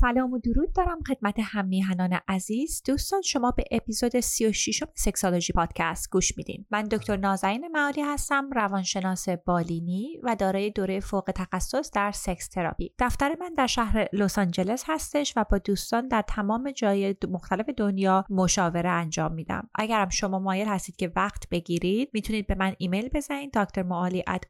سلام و درود دارم خدمت هم عزیز. دوستان شما به اپیزود 36 Sexology پادکست گوش میدین. من دکتر نازنین معالی هستم روانشناس بالینی و دارای دوره فوق تخصص در sex therapy. دفتر من در شهر لس آنجلس هستش و با دوستان در تمام جای مختلف دنیا مشاوره انجام میدم. اگرم شما مایل هستید که وقت بگیرید می‌تونید به من ایمیل بزنید دکتر معالی at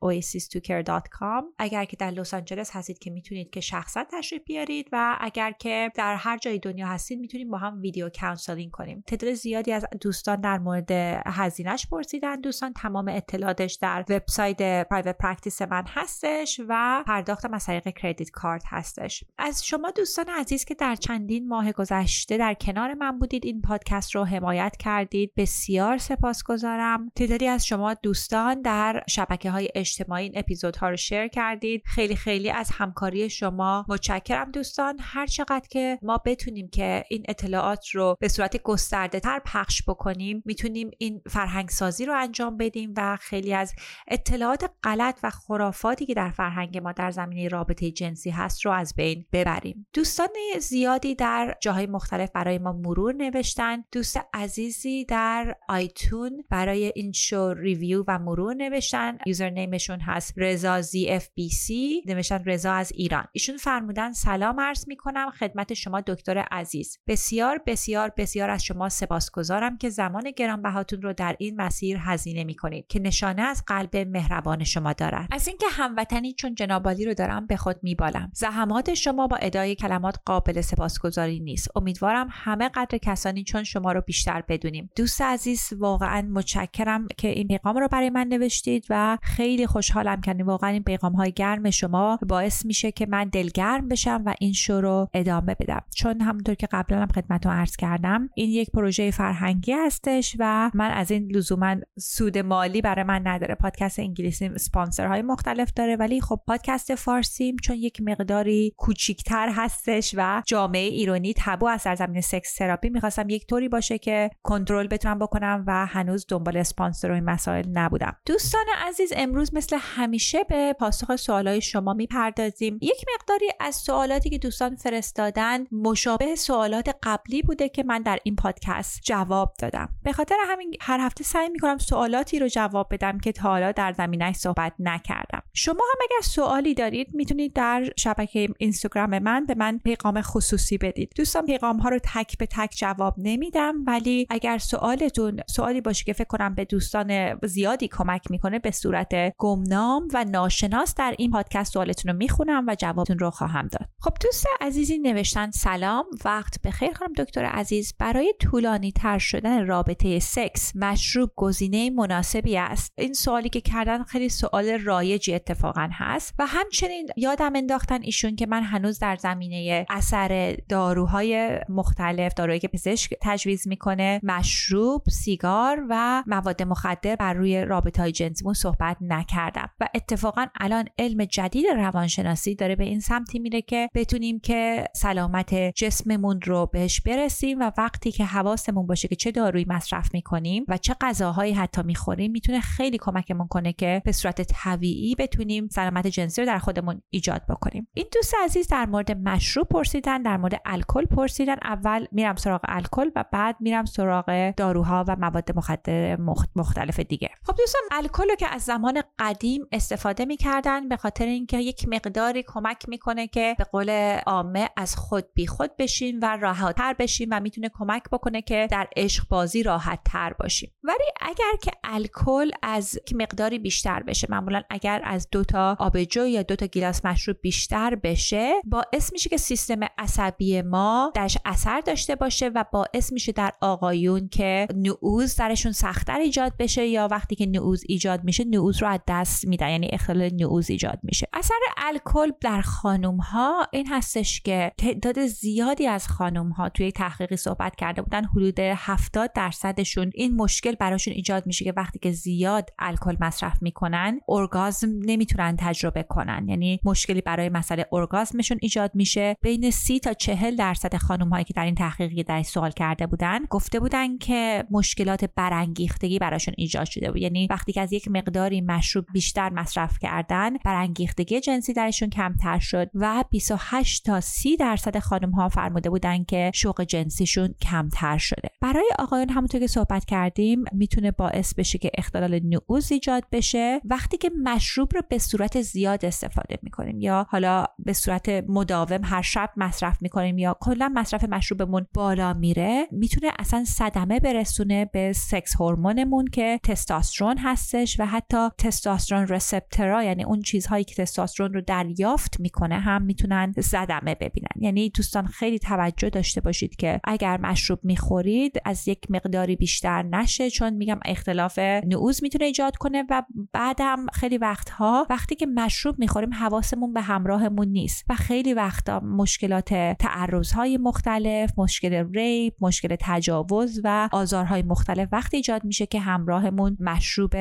اگر که در لس آنجلس هستید که می‌تونید که شخصا تشریف بیارید و اگر اگر که در هر جای دنیا هستید می‌تونیم با هم video counseling کنیم تعداد زیادی از دوستان در مورد هزینهش پرسیدن. دوستان تمام اطلاعاتش در وبسایت private practice من هستش و پرداختم از طریق credit card هستش. از شما دوستان عزیز که در چندین ماه گذشته در کنار من بودید این پادکست رو حمایت کردید. بسیار سپاسگزارم. تعدادی از شما دوستان در شبکه های اجتماعی این اپیزودها رو share کردید. خیلی خیلی از همکاری شما. متشکرم دوستان. هر چقدر که ما بتونیم که این اطلاعات رو به صورت گسترده تر پخش بکنیم می‌تونیم این فرهنگ سازی رو انجام بدیم و خیلی از اطلاعات غلط و خرافاتی که در فرهنگ ما در زمینه رابطه جنسی هست رو از بین ببریم. دوستان زیادی در جاهای مختلف برای ما مرور نوشتن. دوست عزیزی در iTunes برای این show review و مرور نوشتن. username شون هست رضا زی اف بی سی نوشتن رضا از ایران. ایشون فرمودن سلام عرض می‌کنم. خدمت شما دکتر عزیز. بسیار بسیار بسیار از شما سپاسگزارم که زمان گرانبهاتون رو در این مسیر هزینه می کنید که نشانه از قلب مهربان شما دارد. از اینکه هموطنی چون جنابعالی رو دارم به خود میبالم. زحمات شما با ادای کلمات قابل سپاسگزاری نیست. امیدوارم همه قدر کسانی چون شما رو بیشتر بدونیم. دوست عزیز واقعا متشکرم که این پیغام رو برای من نوشتید و خیلی خوشحالم که واقعا این پیغام های گرم شما باعث میشه که من دلگرم بشم و این شو رو ادامه بدم. چون همونطور که قبلا هم خدمت رو عرض کردم این یک پروژه فرهنگی هستش و من از این لزوما سود مالی برای من نداره. پادکست انگلیسی های مختلف داره ولی خب پادکست فارسیم چون یک مقداری کوچیکتر هستش و جامعه ایرانی تبو از زمین سکس تراپی می‌خواستم یک طوری باشه که کنترل بتونم بکنم و هنوز دنبال اسپانسر و این مسائل نبودم. دوستان عزیز امروز مثل همیشه به پاسخ سوالای شما می‌پردازیم. یک مقداری از سوالاتی که دوستان فرستادن مشابه سوالات قبلی بوده که من در این پادکست جواب دادم. به خاطر همین هر هفته سعی می‌کنم سوالاتی رو جواب بدم که تا حالا در زمینه صحبت نکردم. شما هم اگر سوالی دارید می‌تونید در شبکه اینستاگرام من به من پیغام خصوصی بدید. دوستان پیغام ها رو تک به تک جواب نمیدم ولی اگر سوالتون سوالی باشه که فکر کنم به دوستان زیادی کمک می‌کنه به صورت گمنام و ناشناس در این پادکست سوالتون رو می‌خونم و جوابتون رو خواهم داد. خب دوست عزیزی نوشتن سلام وقت بخیر خانم دکتر عزیز. برای طولانی تر شدن رابطه سکس مشروب گزینه مناسبی است. این سوالی که کردن خیلی سوال رایجی اتفاقا هست. و همچنین یادم انداختن ایشون که من هنوز در زمینه اثر داروهای مختلف داروهایی که پزشک تجویز می‌کنه مشروب سیگار و مواد مخدر بر روی رابطه های جنسیمون صحبت نکردم. و اتفاقا الان علم جدید روانشناسی داره به این سمتی میره که بتونیم که سلامت جسممون رو بهش برسیم و وقتی که حواسمون باشه که چه دارویی مصرف می‌کنیم و چه غذاهایی حتی می‌خوریم می‌تونه خیلی کمکمون کنه که به صورت طبیعی بتونیم سلامت جنسی رو در خودمون ایجاد بکنیم. این دوست عزیز در مورد مشروب پرسیدن در مورد الکل پرسیدن. اول میرم سراغ الکل و بعد میرم سراغ داروها و مواد مخدر مختلف دیگه. خب دوستان الکل رو که از زمان قدیم استفاده می‌کردن به خاطر اینکه یک مقداری کمک می‌کنه که به قول عامه از خود بی خود بشیم و راحت تر بشیم و می‌تونه کمک بکنه که در عشق بازی راحت تر باشیم. ولی اگر که الکل از مقداری بیشتر بشه معمولا اگر از دو تا آبجو یا دو تا گیلاس مشروب بیشتر بشه باعث میشه که سیستم عصبی ما درش اثر داشته باشه و باعث میشه در آقایون که نعوز درشون سختتر ایجاد بشه یا وقتی که نعوز ایجاد میشه نعوز رو از دست میدن یعنی اختلال نعوز ایجاد میشه. اثر الکل در خانم ها این هستش که تعداد زیادی از خانم ها توی تحقیقی صحبت کرده بودن حدود 70 درصدشون این مشکل براشون ایجاد میشه که وقتی که زیاد الکل مصرف می‌کنن ارگازم نمی‌تونن تجربه کنن. یعنی مشکلی برای مسئله ارگازمشون ایجاد میشه. بین 30 تا 40 درصد خانم هایی که در این تحقیقی در سوال کرده بودن گفته بودن که مشکلات برانگیختگی براشون ایجاد شده بود. یعنی وقتی که از یک مقداری مشروب بیشتر مصرف کردن برانگیختگی جنسی درشون کمتر شد و 28 تا 30 درصد خانم ها فرموده بودن که شوق جنسیشون کمتر شده. برای آقایان همونطور که صحبت کردیم می‌تونه باعث بشه که اختلال نعوز ایجاد بشه. وقتی که مشروب رو به صورت زیاد استفاده می‌کنیم یا حالا به صورت مداوم هر شب مصرف می‌کنیم یا کلا مصرف مشروبمون بالا میره می‌تونه اصلا صدمه برسونه به سکس هورمونمون که تستاسترون هستش و حتی تستاسترون رسپترا یعنی اون چیزهایی که تستاسترون رو دریافت می‌کنه هم می‌تونن صدمه ببینن. یعنی دوستان خیلی توجه داشته باشید که اگر مشروب می‌خورید از یک مقداری بیشتر نشه چون میگم اختلاف نعوز می‌تونه ایجاد کنه و بعدم خیلی وقتها وقتی که مشروب می‌خوریم حواسمون به همراهمون نیست و خیلی وقتا مشکلات تعرضهای مختلف مشکل ریپ مشکل تجاوز و آزارهای مختلف وقتی ایجاد میشه که همراهمون مشروب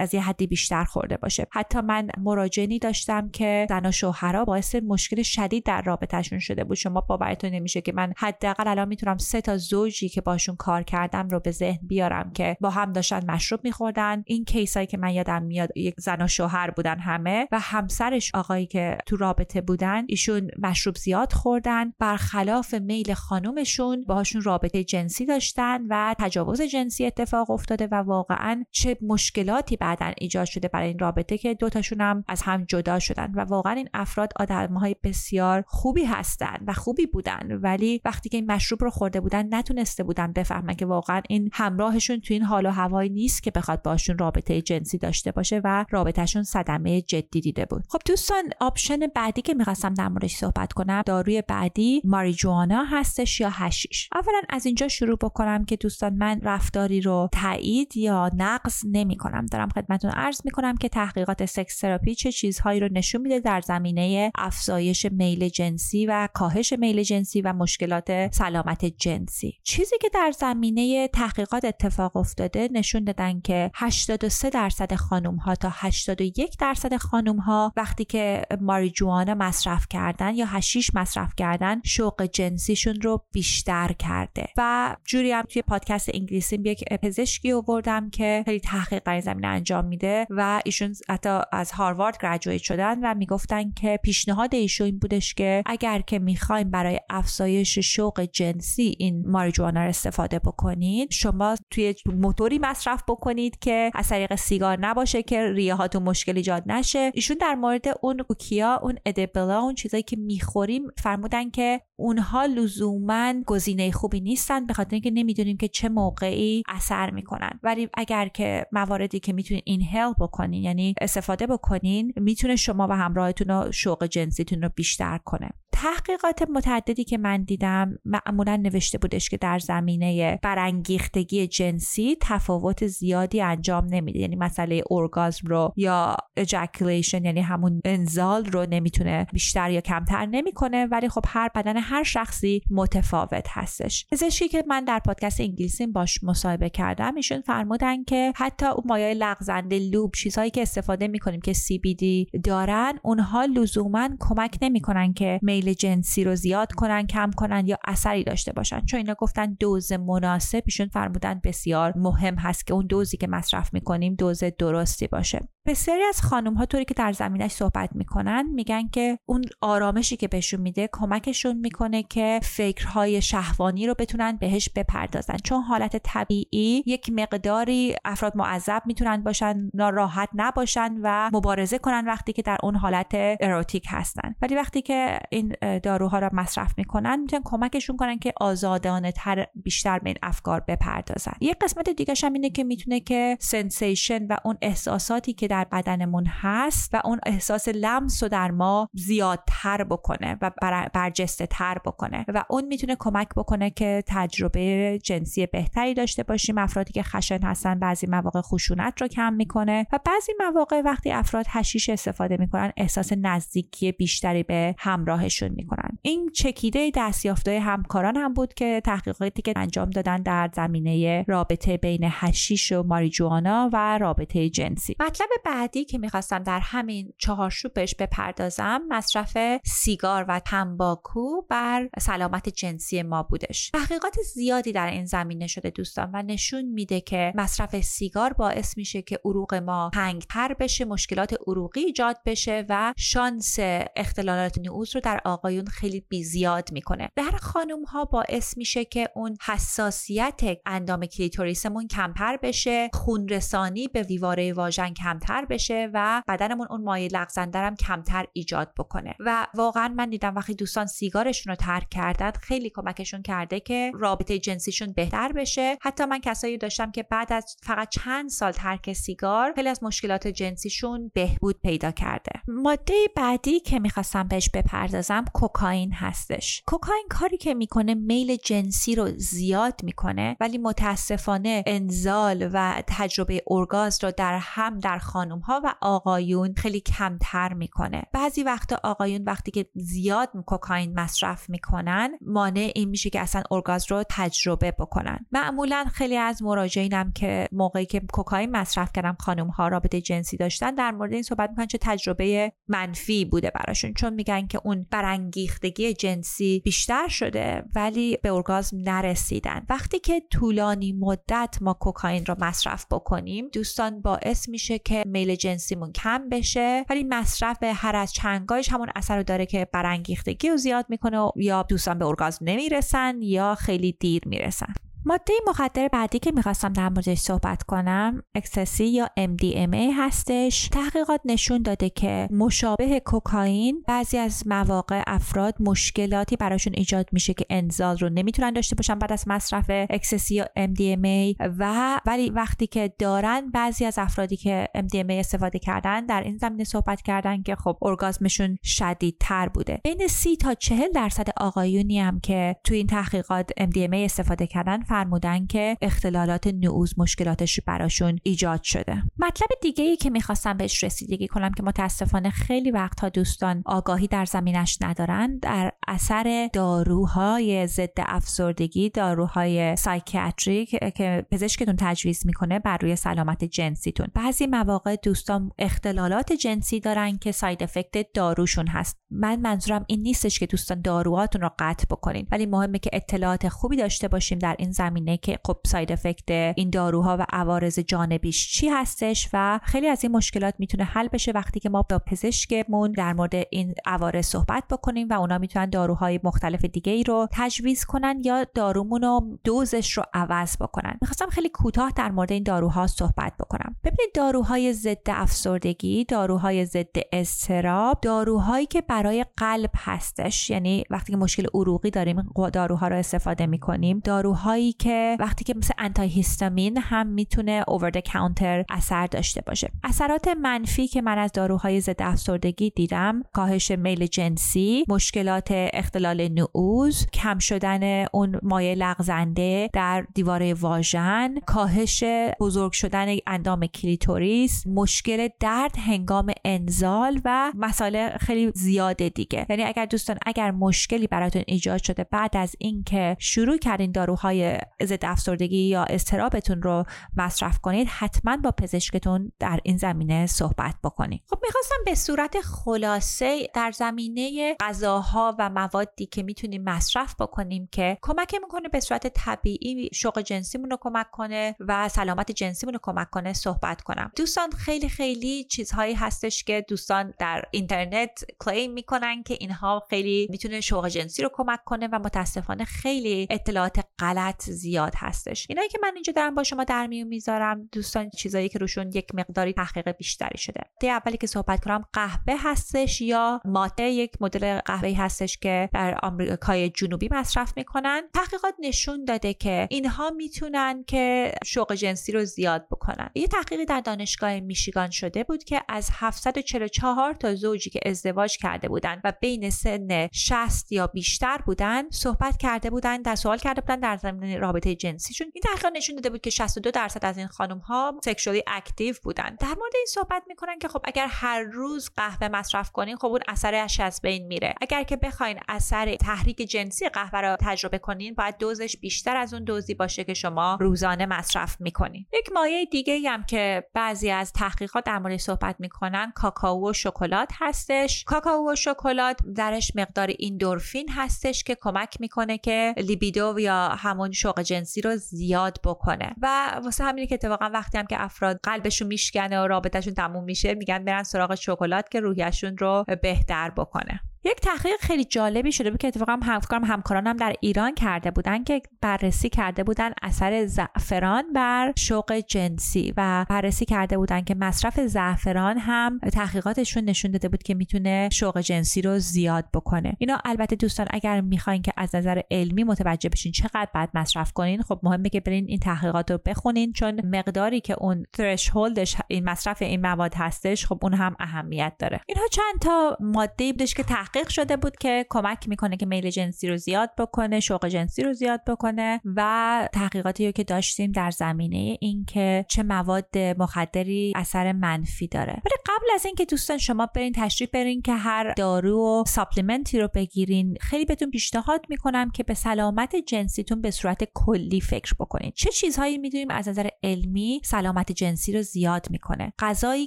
از یه حدی بیشتر خورده باشه. حتی من مراجعینی داشتم که زن و شوهرها باعث مشکل شدید در رابطهشون شده بود. شما باورتون نمیشه که من حداقل الان می‌تونم سه تا زوجی که باشون کار کردم رو به ذهن بیارم که با هم داشتن مشروب میخوردن. این کیسایی که من یادم میاد یک زن و شوهر بودن همه و همسرش آقایی که تو رابطه بودن ایشون مشروب زیاد خوردن. برخلاف میل خانومشون باهاشون رابطه جنسی داشتن و تجاوز جنسی اتفاق افتاده و واقعا چه مشکلاتی بعدا ایجاد شده برای این رابطه که دوتاشون هم از هم جدا شدن و واقعا این افراد آدمهای بسیار خوبی هستن و خوبی بودن. ولی وقتی که این مشروب رو خورده بودن نتونسته بودن بفهمن که واقعا این همراهشون تو این حال و هوایی نیست که بخواد باشون رابطه جنسی داشته باشه و رابطهشون صدمه جدی دیده بود. خب دوستان option بعدی که می‌خواستم در موردش صحبت کنم داروی بعدی ماریجوانا هستش یا هشیش؟ اولا از اینجا شروع بکنم که دوستان من رفتاری رو تایید یا نقض نمی کنم دارم خدمتتون عرض می کنم که تحقیقات sex therapy چه چیزهایی رو نشون میده در زمینه افزایش میل جنسی و کاهش میل جنسی و مشکلات سلامت جنسی. چیزی که در زمینه تحقیقات اتفاق افتاده نشون دادن که 83 درصد خانم ها تا 81 درصد خانم ها وقتی که ماریجوانا مصرف کردن یا هشیش مصرف کردن شوق جنسیشون رو بیشتر کرده. و جوری هم توی پادکست انگلیسی یک پزشکی آوردم که خیلی تحقیق در این زمینه انجام میده و ایشون حتی از هاروارد گریجویت شدن و می‌گفتن که پیشنهاد ایشون این بودش که اگر که می‌خوایم برای افزایش شوق جنسی این ماریجوانا رو استفاده بکنید شما توی موتوری مصرف بکنید که از طریق سیگار نباشه که ریه هاتون مشکل ایجاد نشه. ایشون در مورد اون کوکیا اون ادبلا اون چیزایی که می‌خوریم فرمودن که اونها لزوما گزینه خوبی نیستن به خاطر اینکه نمی‌دونیم که چه موقعی اثر می‌کنن. ولی اگر که مواردی که می‌تونین اینهل بکنین یعنی استفاده بکنین می‌تونه شما و همراهتون رو شوق جنسیتون رو بیشتر کنه. تحقیقات متعددی که من دیدم معمولا نوشته بودش که در زمینه برانگیختگی جنسی تفاوت زیادی انجام نمیده. یعنی مسئله اورگازم رو یا اجاکولیشن یعنی همون انزال رو نمی‌تونه بیشتر یا کمتر نمی‌کنه. ولی خب هر بدن هر شخصی متفاوت هستش. پزشکی که من در پادکست انگلیسی باش مصاحبه کردم ایشون فرمودن که حتی اون مایع لغزنده لوب چیزهایی که استفاده می‌کنیم که CBD دارن اونها لزوما کمک نمی‌کنن که میل جنسی رو زیاد کنن کم کنن یا اثری داشته باشن. چون اینا گفتن دوز مناسب ایشون فرمودن بسیار مهم هست که اون دوزی که مصرف می‌کنیم دوز درستی باشه. بسیاری از خانم ها طوری که در زمینش صحبت می‌کنن میگن که اون آرامشی که بهشون میده کمکشون می‌کنه که فکرهای شهوانی رو بتونن بهش بپردازن. چون حالت طبیعی یک مقداری افراد معذب می‌تونن باشن ناراحت نباشن و مبارزه کنن وقتی که در اون حالت اروتیک هستن. ولی وقتی که این داروها رو مصرف می‌کنن می‌تونن کمکشون کنن که آزادانه تر بیشتر به این افکار بپردازن. یک قسمت دیگه هم اینه که می‌تونه که sensation و اون احساساتی که در بدنمون هست و اون احساس لمس رو در ما زیادتر بکنه و برجسته تر بکنه و اون می‌تونه کمک بکنه که تجربه جنسی بهتری داشته باشیم. افرادی که خشن هستن بعضی مواقع خشونت رو کم می‌کنه و بعضی مواقع وقتی افراد هشیش استفاده می‌کنن احساس نزدیکی بیشتری به همراهشون می‌کنن. این چکیده دستیافته همکاران هم بود که تحقیقاتی که انجام دادن در زمینه رابطه بین هشیش و ماریجوانا و رابطه جنسی. مطلب بعدی که می‌خواستم در همین چهارچوب بهش بپردازم مصرف سیگار و تنباکو بر سلامت جنسی ما بودش. تحقیقات زیادی در این زمینه شده دوستان و نشون میده که مصرف سیگار باعث میشه که عروق ما تنگتر بشه مشکلات عروقی ایجاد بشه و شانس اختلالات نعوز رو در آقایون خیلی بیزیاد می‌کنه. در خانم ها باعث میشه که اون حساسیت اندام کلیتوریسمون کمتر بشه خونرسانی به ویواره واژن کمتر بشه و بدنمون اون مایع لغزنده هم کمتر ایجاد بکنه. و واقعا من دیدم وقتی دوستان سیگارشون رو ترک کردن خیلی کمکشون کرده که رابطه جنسیشون بهتر بشه. حتی من کسایی داشتم که بعد از فقط چند سال ترک سیگار خیلی از مشکلات جنسیشون بهبود پیدا کرده. ماده بعدی که می‌خواستم بهش بپردازم کوکائین هستش. کوکائین کاری که می‌کنه میل جنسی رو زیاد می‌کنه ولی متاسفانه انزال و تجربه اورگاز رو در هم در خانم ها و آقایون خیلی کمتر می‌کنه. بعضی وقت آقایون وقتی که زیاد کوکائین مصرف می‌کنن مانع این میشه که اصلا اورگاز رو تجربه بکنن. معمولا خیلی از مراجعینم که موقعی که کوکائین مصرف کردم خانم ها رابطه جنسی داشتن در مورد این صحبت می‌کنن چه تجربه منفی بوده براشون. چون میگن که اون برانگیختگی جنسی بیشتر شده ولی به اورگازم نرسیدن. وقتی که طولانی مدت ما کوکائین رو مصرف بکنیم دوستان باعث میشه که میل جنسیمون کم بشه ولی مصرف هر از چندگاهیش همون اثر رو داره که برانگیختگی رو زیاد می‌کنه یا دوستان به اورگازم نمی‌رسن یا خیلی دیر می‌رسن. ماده مخدر بعدی که می‌خواستم در موردش صحبت کنم ecstasy یا MDMA هستش. تحقیقات نشون داده که مشابه کوکائین بعضی از مواقع افراد مشکلاتی براشون ایجاد میشه که انزال رو نمی‌تونن داشته باشن بعد از مصرف ecstasy یا MDMA و ولی وقتی که دارن بعضی از افرادی که MDMA استفاده کردن در این زمینه صحبت کردن که خب ارگازمشون شدیدتر بوده. بین 30 تا 40 درصد آقایونی هم که توی این تحقیقات MDMA استفاده کردن فرمودن که اختلالات نعوظ مشکلاتش براشون ایجاد شده. مطلب دیگه ای که می‌خواستم بهش رسیدگی کنم که متاسفانه خیلی وقتها دوستان آگاهی در زمینش ندارن در اثر داروهای ضد افسردگی داروهای psychiatric که پزشکتون تجویز می‌کنه بر روی سلامت جنسیتون. بعضی مواقع دوستان اختلالات جنسی دارن که side effect داروشون هست. من منظورم این نیستش که دوستان داروهاتون رو قطع بکنین ولی مهمه که اطلاعات خوبی داشته باشیم در این زمینه که خب side effect این داروها و عوارض جانبیش چی هستش و خیلی از این مشکلات می‌تونه حل بشه وقتی که ما با پزشکمون در مورد این عوارض صحبت بکنیم و اونا می‌تونن داروهای مختلف دیگه ای رو تجویز کنن یا دارومون رو دوزش رو عوض بکنن. می‌خواستم خیلی کوتاه در مورد این داروها صحبت بکنم. ببینید داروهای ضد افسردگی داروهای ضد استراب داروهایی که برای قلب هستش یعنی وقتی که مشکل عروقی داریم داروها رو استفاده می‌کنیم. داروهایی که وقتی که مثل antihistamine هم می‌تونه over the counter اثر داشته باشه. اثرات منفی که من از داروهای ضد افسردگی دیدم کاهش میل جنسی مشکلات اختلال نعوظ کم شدن اون مایع لغزنده در دیواره واژن کاهش بزرگ شدن اندام کلیتوریس مشکل درد هنگام انزال و مسائل خیلی زیاده دیگه. یعنی اگر دوستان اگر مشکلی براتون ایجاد شده بعد از اینکه شروع کردین داروهای ضد افسردگی یا اضطرابتون رو مصرف کنید حتما با پزشکتون در این زمینه صحبت بکنید. خب می‌خواستم به صورت خلاصه در زمینه غذاها و موادی که می‌تونیم مصرف بکنیم که کمک می‌کنه به صورت طبیعی شوق جنسیمون رو کمک کنه و سلامت جنسیمون رو کمک کنه صحبت کنم. دوستان خیلی خیلی چیزهایی هستش که دوستان در اینترنت کلیم می‌کنن که اینها خیلی می‌تونه شوق جنسی رو کمک کنه و متاسفانه خیلی اطلاعات غلط زیاد هستش. اینایی که من اینجا دارم با شما در میون می‌ذارم دوستان چیزایی که روشون یک مقداری تحقیق بیشتری شده. ده اولی که صحبت کنم قهوه هستش یا ماته یک مدل قهوه هستش که در آمریکای جنوبی مصرف می‌کنن. تحقیقات نشون داده که اینها می‌تونن که شوق جنسی رو زیاد بکنن. یه تحقیقی در دانشگاه میشیگان شده بود که از 744 تا زوجی که ازدواج کرده بودن و بین سن 60 یا بیشتر بودن صحبت کرده بودن در سوال کرده بودن در زمینه رابطه جنسیشون این تحقیقات نشون داده بود که 62 درصد از این خانم ها سکشوالی اکتیو بودن. در مورد این صحبت می‌کنن که خب اگر هر روز قهوه مصرف کنین خب اون اثرش از بین میره. اگر که بخواین اثر تحریک جنسی قهوه رو تجربه کنین باید دوزش بیشتر از اون دوزی باشه که شما روزانه مصرف می‌کنین. یک مایه دیگه هم که بعضی از تحقیقات در مورد صحبت می‌کنن کاکائو و شکلات هستش. کاکائو و شکلات درش مقدار ایندورفین هستش که کمک می‌کنه که لیبیدو یا همون شوق جنسی رو زیاد بکنه. و واسه همینه که اتفاقا وقتی هم که افراد قلبشون میشکنه و رابطهشون تموم میشه میگن برن سراغ شکلات که روحیشون رو بهتر بکنه. یک تحقیق خیلی جالبی شده بود که اتفاقا هم همکارانم در ایران کرده بودن که بررسی کرده بودن اثر زعفران بر شوق جنسی و بررسی کرده بودن که مصرف زعفران هم تحقیقاتشون نشون داده بود که می‌تونه شوق جنسی رو زیاد بکنه. اینا البته دوستان اگر می‌خواین که از نظر علمی متوجه بشین چقدر باید مصرف کنین خب مهمه که برین این تحقیقات رو بخونین چون مقداری که اون ترشهولدش این مصرف این مواد هستش خب اون هم اهمیت داره. اینها چند تا ماده بودش که شده بود که کمک می‌کنه که میل جنسی رو زیاد بکنه شوق جنسی رو زیاد بکنه و تحقیقاتی که داشتیم در زمینه اینکه چه مواد مخدری اثر منفی داره. ولی قبل از اینکه دوستان شما برین تشریف برین که هر دارو و ساپلیمنتی رو بگیرین خیلی بهتون پیشنهاد می‌کنم که به سلامت جنسیتون به صورت کلی فکر بکنید چه چیزهایی می‌دونیم از نظر علمی سلامت جنسی رو زیاد می‌کنه؟ غذایی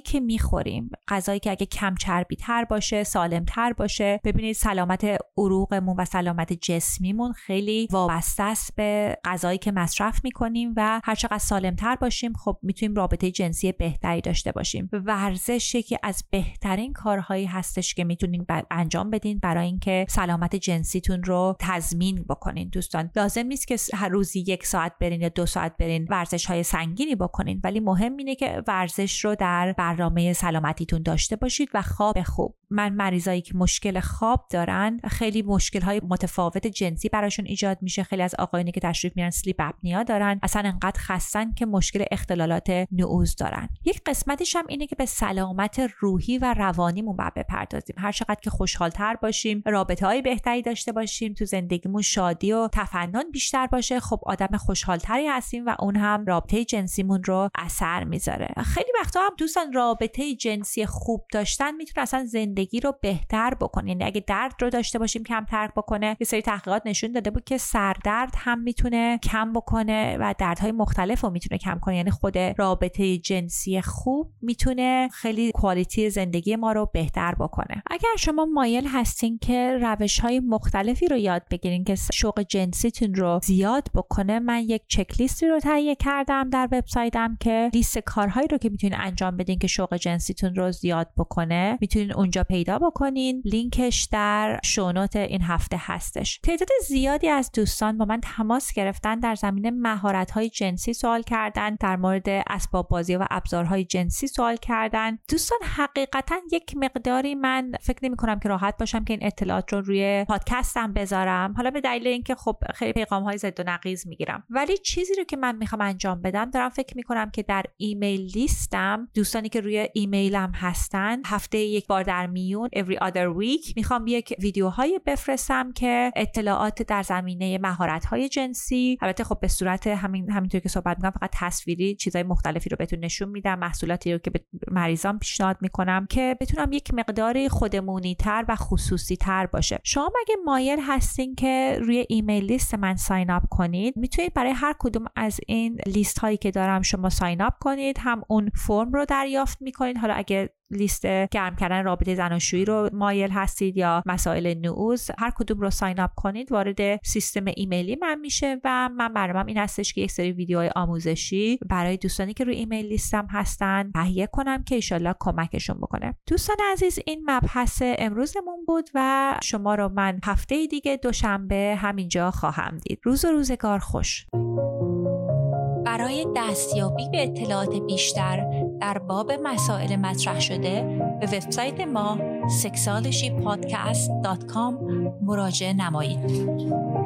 که می‌خوریم غذایی که اگه کم چربی تر باشه سالم تر باشه ببینید سلامت عروقمون و سلامت جسمیمون خیلی وابسته است به غذایی که مصرف می‌کنیم و هر چقدر سالمتر باشیم خب می‌تونیم رابطه جنسی بهتری داشته باشیم. ورزش یکی از بهترین کارهایی هستش که می‌تونین انجام بدین برای اینکه سلامت جنسیتون رو تضمین بکنین دوستان. لازم نیست که هر روزی یک ساعت برین یا دو ساعت برین ورزش های سنگینی بکنین ولی مهم اینه که ورزش رو در برنامه سلامتیتون داشته باشید و خواب خوب. من مریضایی که مشکل خواب دارن خیلی مشکل های متفاوت جنسی براشون ایجاد میشه. خیلی از آقایونی که تشریف میارن سلیپ اپنیا دارن اصلا انقدر خستن که مشکل اختلالات نعوز دارن. یک قسمتش هم اینه که به سلامت روحی و روانیمون باید بپردازیم. هر چقدر که خوشحالتر باشیم رابطه های بهتری داشته باشیم تو زندگیمون شادی و تفنن بیشتر باشه خب آدم خوشحالتری هستیم و اون هم رابطه جنسیمون رو اثر می‌ذاره. خیلی وقتا هم دوستان رابطه جنسی خوب داشتن می‌تونه اصلا زندگی رو بهتر بکنه یعنی اگه درد رو داشته باشیم کم ترک بکنه. یه سری تحقیقات نشون داده بود که سردرد هم می‌تونه کم بکنه و دردهای مختلف رو می‌تونه کم کنه. یعنی خود رابطه جنسی خوب می‌تونه خیلی کوالیتی زندگی ما رو بهتر بکنه. اگر شما مایل هستین که روش های مختلفی رو یاد بگیرین که شوق جنسیتون رو زیاد بکنه من یک چک لیستی رو تهیه کردم در وبسایتم که لیست کارهایی رو که می‌تونین انجام بدین که شوق جنسیتون رو زیاد بکنه می‌تونین اونجا پیدا بکنین. لینکش در شونوت این هفته هستش. تعداد زیادی از دوستان با من تماس گرفتن در زمینه مهارت های جنسی سوال کردن در مورد اسباب بازی و ابزارهای جنسی سوال کردن. دوستان حقیقتا یک مقداری من فکر نمی کنم که راحت باشم که این اطلاعات رو روی پادکستم بذارم. حالا به دلیل اینکه خب خیلی پیغام های زد و نقیز می‌گیرم. ولی چیزی رو که من می‌خوام انجام بدم دارم فکر می‌کنم که در ایمیل لیستم دوستانی که روی ایمیلم هستن هفته یک بار در میون every other week می‌خوام یک ویدیوهایی بفرستم که اطلاعات در زمینه مهارت های جنسی البته خب به صورت همین همینطور که صحبت می‌کنم فقط تصویری چیزای مختلفی رو بهتون نشون میدم محصولاتی رو که به مریضام پیشنهاد می‌کنم که بتونم یک مقداری خودمونی تر و خصوصی تر باشه. شما اگه مایل هستین که روی ایمیل لیست من sign up کنید می‌تونید برای هر کدوم از این لیست هایی که دارم شما sign up کنید هم اون فرم رو دریافت می‌کنید. حالا اگه لیست گرم کردن رابطه زناشویی رو مایل هستید یا مسائل نعوظ هر کدوم رو sign up کنید وارد سیستم ایمیلی من میشه و من برنامه این هستش که یک سری ویدیوهای آموزشی برای دوستانی که روی ایمیل لیستم هستن تهیه کنم که ایشالله کمکشون بکنه. دوستان عزیز این مبحث امروزمون بود و شما رو من هفته دیگه دوشنبه همینجا خواهم دید. روز و روزگار خوش. برای دستیابی به اطلاعات بیشتر در باب مسائل مطرح شده به وبسایت ما sexualshypodcast.com مراجعه نمایید.